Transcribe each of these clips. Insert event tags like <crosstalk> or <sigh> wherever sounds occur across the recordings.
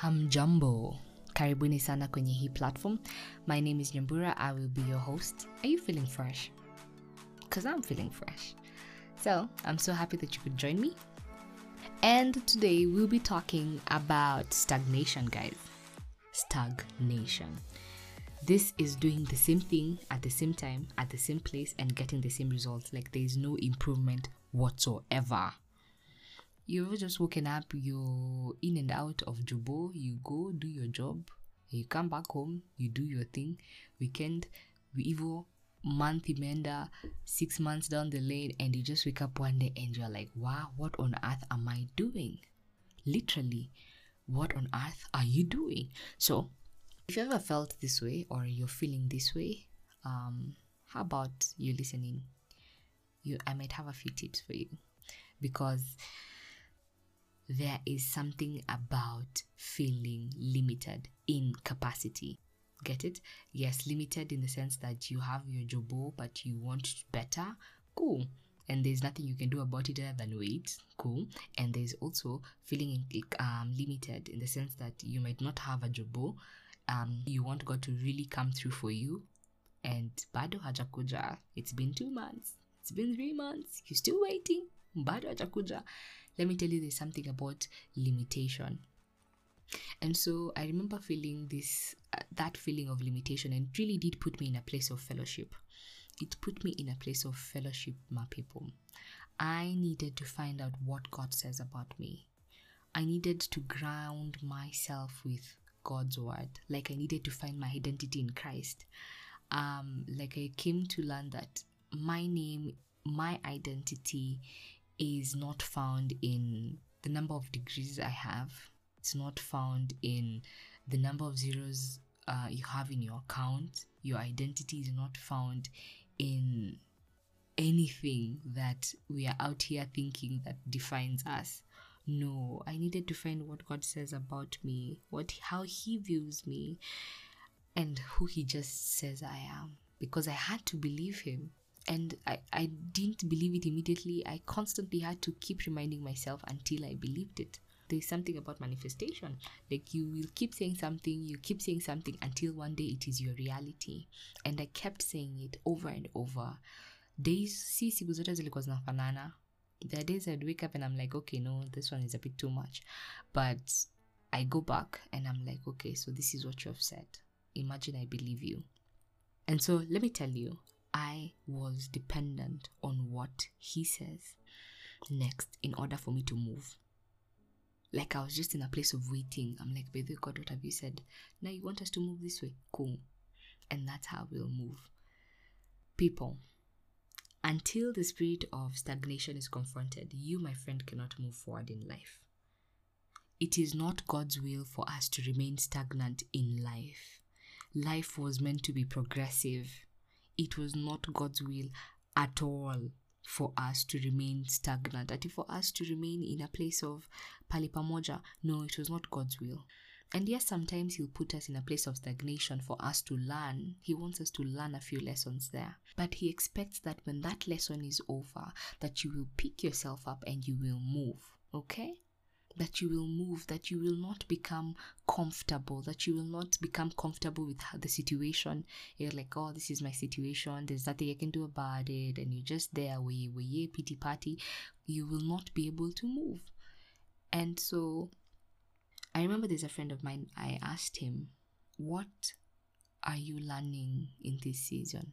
Hamjambo. Karibuni sana kwenye hii platform. My name is Nyambura. I will be your host. Are you feeling fresh? Because I'm feeling fresh. So I'm so happy that you could join me. And today we'll be talking about stagnation, guys. Stagnation. This is doing the same thing at the same time, at the same place, and getting the same results. Like there is no improvement whatsoever. You've just woken up, you're in and out of Jobo, you go do your job, you come back home, you do your thing. Weekend, we evo month imeenda six months down the lane, and you just wake up one day and you're like, wow, what on earth am I doing? Literally, what on earth are you doing? So, if you ever felt this way or you're feeling this way, um, how about you listening? You, I might have a few tips for you because there is something about feeling limited in capacity. Get it? Yes, limited in the sense that you have your jobo, but you want better. Cool. And there's nothing you can do about it other than wait. Cool. And there's also feeling um, limited in the sense that you might not have a jobo. Um, you want God to really come through for you. And bado hajakuja. It's been two months. It's been three months. You're still waiting. Bado hajakuja let me tell you there's something about limitation. And so i remember feeling this uh, that feeling of limitation and really did put me in a place of fellowship. It put me in a place of fellowship my people. I needed to find out what god says about me. I needed to ground myself with god's word. Like i needed to find my identity in christ. Um like i came to learn that my name my identity is not found in the number of degrees I have. It's not found in the number of zeros uh, you have in your account. Your identity is not found in anything that we are out here thinking that defines us. No, I needed to find what God says about me, what how He views me, and who He just says I am. Because I had to believe Him and I, I didn't believe it immediately. I constantly had to keep reminding myself until I believed it. There's something about manifestation. Like you will keep saying something, you keep saying something until one day it is your reality. And I kept saying it over and over. Days, si siku zote zilikuwa zinafanana. There are days I'd wake up and I'm like, okay, no, this one is a bit too much. But I go back and I'm like, okay, so this is what you have said. Imagine I believe you. And so let me tell you, I was dependent on what he says next in order for me to move. Like I was just in a place of waiting. I'm like, baby, God, what have you said? Now you want us to move this way? Cool. And that's how we'll move. People, until the spirit of stagnation is confronted, you, my friend, cannot move forward in life. It is not God's will for us to remain stagnant in life. Life was meant to be progressive it was not God's will at all for us to remain stagnant, and for us to remain in a place of palipamoja. No, it was not God's will. And yes, sometimes He'll put us in a place of stagnation for us to learn. He wants us to learn a few lessons there. But He expects that when that lesson is over, that you will pick yourself up and you will move. Okay? That you will move, that you will not become comfortable, that you will not become comfortable with the situation. You're like, oh, this is my situation, there's nothing I can do about it, and you're just there, we we pity party. You will not be able to move. And so I remember there's a friend of mine, I asked him, What are you learning in this season?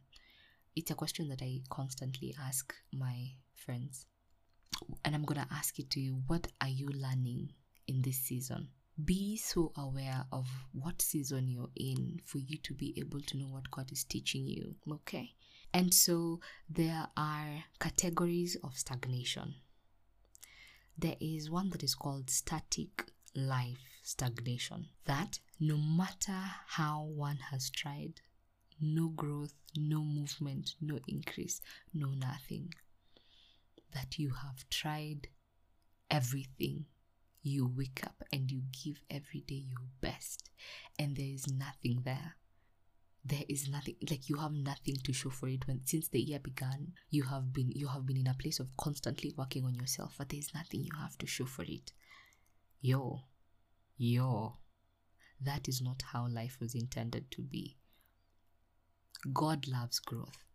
It's a question that I constantly ask my friends and I'm going to ask it to you what are you learning in this season? Be so aware of what season you're in for you to be able to know what God is teaching you. Okay? And so there are categories of stagnation. There is one that is called static life stagnation. That no matter how one has tried, no growth, no movement, no increase, no nothing that you have tried everything. You wake up and you give every day your best, and there is nothing there. There is nothing like you have nothing to show for it when since the year began you have been you have been in a place of constantly working on yourself but there is nothing you have to show for it. Yo, yo, that is not how life was intended to be. God loves growth.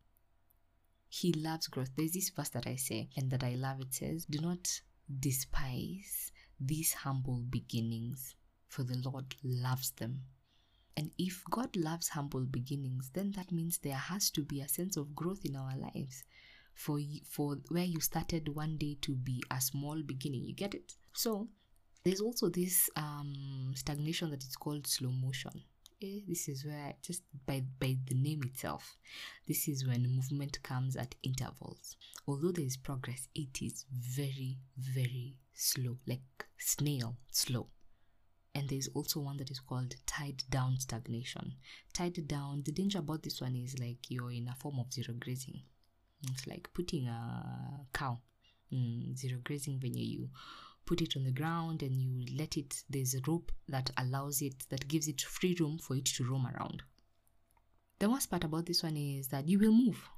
He loves growth. There's this verse that I say and that I love. It says, Do not despise these humble beginnings, for the Lord loves them. And if God loves humble beginnings, then that means there has to be a sense of growth in our lives. For for where you started one day to be a small beginning, you get it. So there's also this um, stagnation that is called slow motion. Eh, this is where just by by the name itself, this is when movement comes at intervals. Although there is progress, it is very very slow, like snail slow and there's also one that is called tied down stagnation. Tied down, the danger about this one is like you're in a form of zero grazing. It's like putting a cow, mm, zero grazing when you put it on the ground and you let it, there's a rope that allows it, that gives it free room for it to roam around. The worst part about this one is that you will move.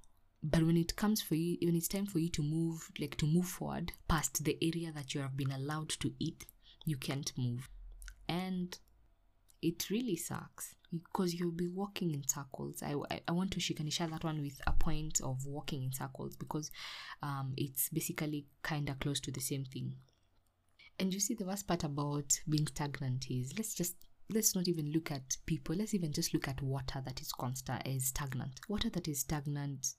But when it comes for you, when it's time for you to move, like to move forward past the area that you have been allowed to eat, you can't move and it really sucks because you'll be walking in circles. I, I, I want to shikanisha that one with a point of walking in circles because um, it's basically kind of close to the same thing. And you see, the worst part about being stagnant is let's just let's not even look at people. Let's even just look at water that is constant is stagnant. Water that is stagnant,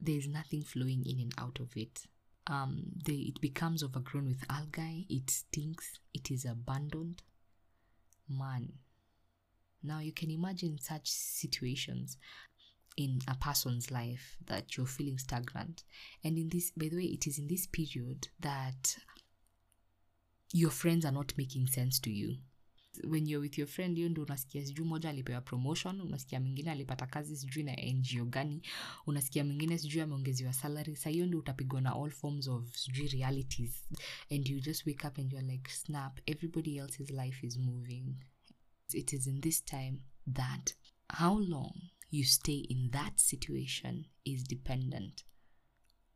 there is nothing flowing in and out of it. Um, it becomes overgrown with algae. It stinks. It is abandoned man. Now you can imagine such situations in a person's life that you're feeling stagnant. And in this, by the way, it is in this period that your friends are not making sense to you. When you're with your friend, hiyo ndo unasikia sijui moja alipewa promotion, unasikia mwingine alipata kazi sijui na NGO gani, unasikia mwingine sijui ameongeziwa salary. Sa hiyo ndo utapigwa na all forms of sijui realities and you just wake up and you're like snap, everybody else's life is moving. It is in this time that how long you stay in that situation is dependent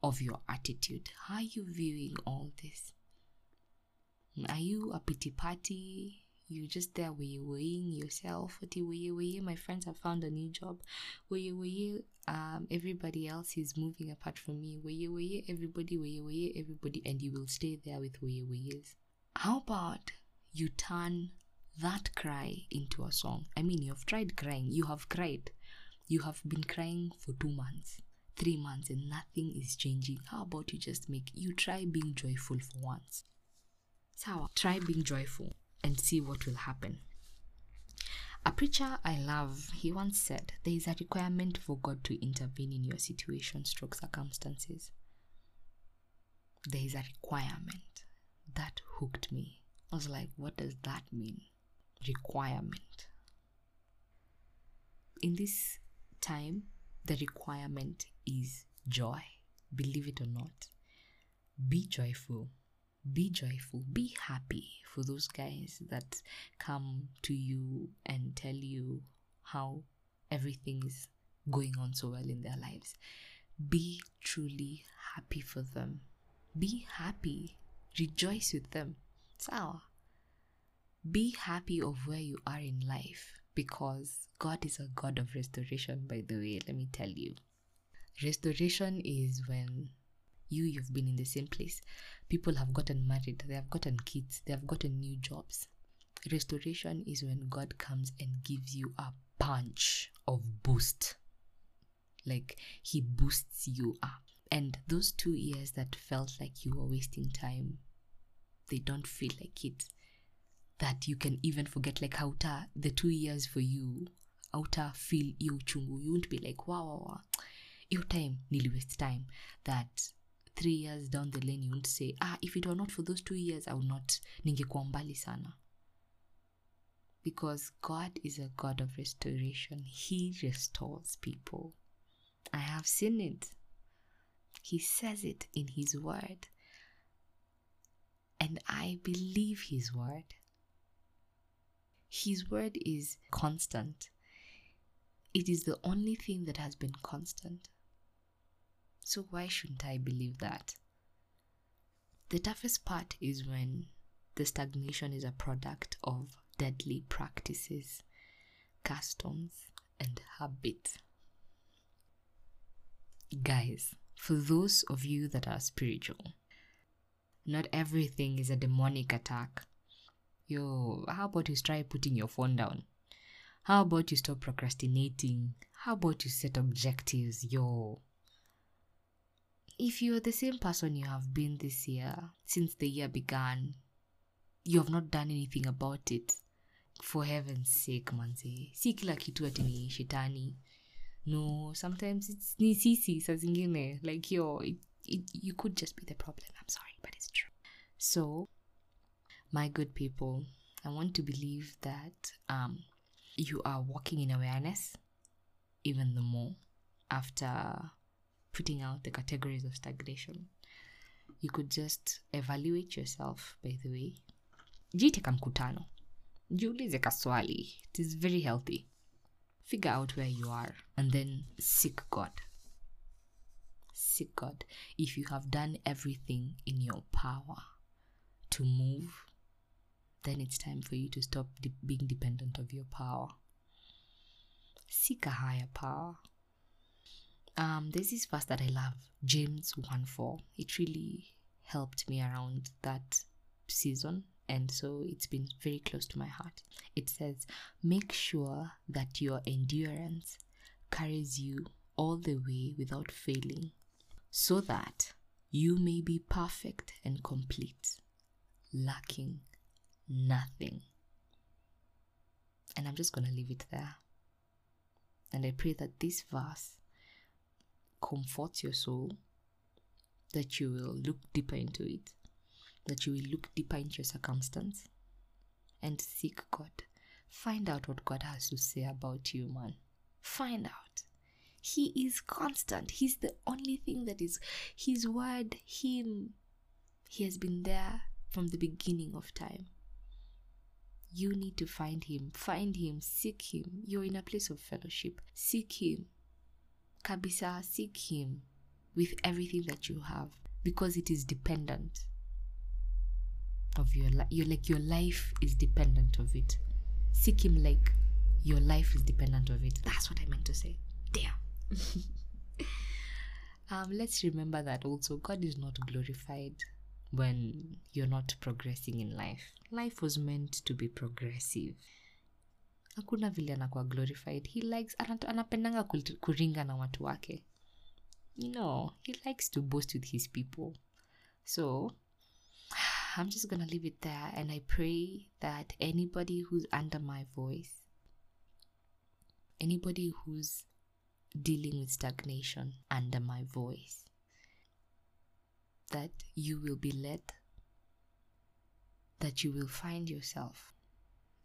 of your attitude. How are you viewing all this? Are you a pity party? You just there were you weighing yourself? What were you? My friends have found a new job. Were you um everybody else is moving apart from me? Were you everybody were you everybody and you will stay there with were you. How about you turn that cry into a song? I mean you've tried crying, you have cried. You have been crying for two months, three months, and nothing is changing. How about you just make you try being joyful for once? Sawa, try being joyful and see what will happen. A preacher I love, he once said, There is a requirement for God to intervene in your situation, stroke circumstances. There is a requirement. That hooked me. I was like, What does that mean? Requirement. In this time, the requirement is joy. Believe it or not. Be joyful be joyful, be happy for those guys that come to you and tell you how everything is going on so well in their lives. Be truly happy for them. Be happy. Rejoice with them. Sawa. Be happy of where you are in life because God is a God of restoration, by the way. Let me tell you. Restoration is when you you've been in the same place people have gotten married they have gotten kids they have gotten new jobs. Restoration is when god comes and gives you a punch of boost. Like he boosts you up. And those two years that felt like you were wasting time they don't feel like it. That you can even forget like outer the two years for you outer feel you chungu. You won't be like wow, wow, wow. your time nearly waste time. That three years down the lane you won't say ah if it were not for those two years i would not ningekuwa mbali sana. Because god is a god of restoration. He restores people. I have seen it. He says it in his word. And i believe his word. His word is constant. It is the only thing that has been constant so why shouldn't I believe that? The toughest part is when the stagnation is a product of deadly practices, customs, and habits. Guys, for those of you that are spiritual, not everything is a demonic attack. Yo, how about you try putting your phone down? How about you stop procrastinating? How about you set objectives? Yo. If you're the same person you have been this year, since the year began, you have not done anything about it. For heaven's sake, manze. Si kila kitu ati ni shetani. No, sometimes it's ni sisi saa zingine. Like yo, it, it, you could just be the problem. I'm sorry, but it's true. So, my good people, I want to believe that um, you are walking in awareness even the more after putting out the categories of stagnation. You could just evaluate yourself, by the way. Jite kamkutano. Jiulize kaswali. It is very healthy. Figure out where you are and then seek God. Seek God. If you have done everything in your power to move, then it's time for you to stop de- being dependent of your power. Seek a higher power. Um, there's this verse that I love, James 1 4. It really helped me around that season, and so it's been very close to my heart. It says, Make sure that your endurance carries you all the way without failing, so that you may be perfect and complete, lacking nothing. And I'm just going to leave it there. And I pray that this verse comforts your soul, that you will look deeper into it, that you will look deeper into your circumstance and seek God. Find out what God has to say about you, man. Find out. He is constant. He's the only thing that is His word, Him. He has been there from the beginning of time. You need to find Him. Find Him. Seek Him. You're in a place of fellowship. Seek Him. Kabisa, seek Him with everything that you have because it is dependent of your life. Your like your life is dependent of it. Seek Him like your life is dependent of it. That's what I meant to say. Damn. <laughs> um, let's remember that also God is not glorified when you're not progressing in life. Life was meant to be progressive. Hakuna vile anakuwa glorified. He likes anapendanga kuringa na watu wake. You know, he likes to boast with his people. So, I'm just gonna leave it there and I pray that anybody who's under my voice, anybody who's dealing with stagnation under my voice, that you will be led, that you will find yourself,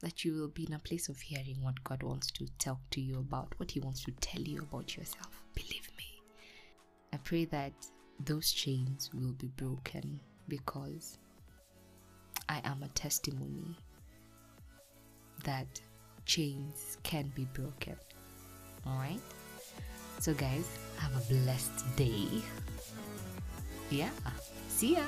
that you will be in a place of hearing what God wants to talk to you about, what He wants to tell you about yourself. Believe me. I pray that those chains will be broken because I am a testimony that chains can be broken. All right? So, guys, have a blessed day. Yeah. See ya.